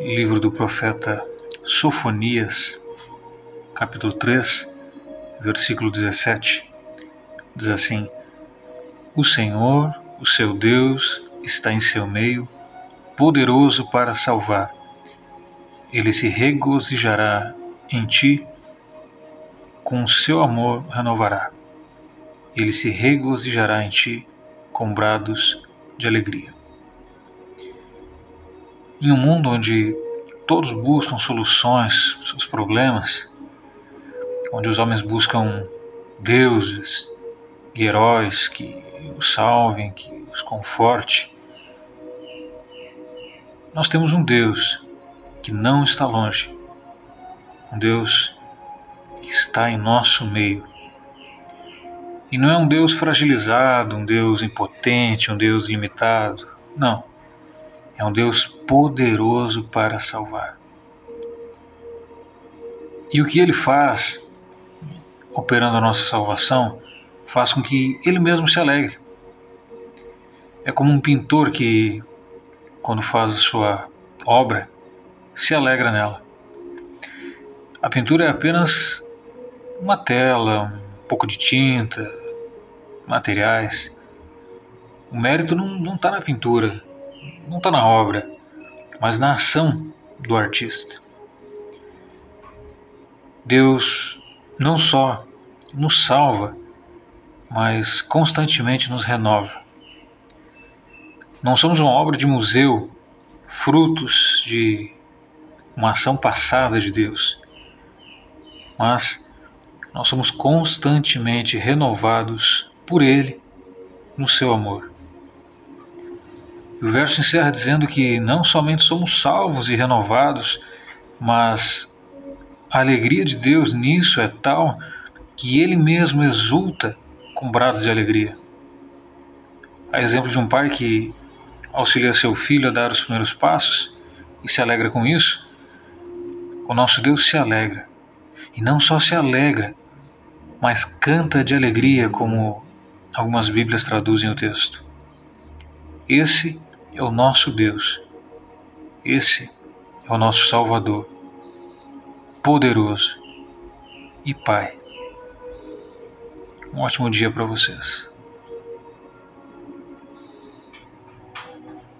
livro do profeta Sofonias, capítulo 3, versículo 17, diz assim: O Senhor, o seu Deus, está em seu meio, poderoso para salvar. Ele se regozijará em ti, com seu amor renovará. Ele se regozijará em ti com brados de alegria. Em um mundo onde todos buscam soluções para seus problemas, onde os homens buscam deuses e heróis que os salvem, que os conforte, nós temos um Deus que não está longe, um Deus que está em nosso meio. E não é um Deus fragilizado, um Deus impotente, um Deus limitado. Não é um Deus poderoso para salvar. E o que ele faz, operando a nossa salvação, faz com que ele mesmo se alegre. É como um pintor que, quando faz a sua obra, se alegra nela. A pintura é apenas uma tela, um pouco de tinta, materiais. O mérito não está na pintura, não está na obra, mas na ação do artista. Deus não só nos salva, mas constantemente nos renova. Não somos uma obra de museu, frutos de uma ação passada de Deus, mas nós somos constantemente renovados por Ele no seu amor. O verso encerra dizendo que não somente somos salvos e renovados, mas a alegria de Deus nisso é tal que Ele mesmo exulta com brados de alegria. A exemplo de um pai que auxilia seu filho a dar os primeiros passos e se alegra com isso, o nosso Deus se alegra. E não só se alegra, mas canta de alegria, como algumas Bíblias traduzem o texto. Esse é o nosso Deus. Esse é o nosso Salvador, poderoso e Pai. Um ótimo dia para vocês.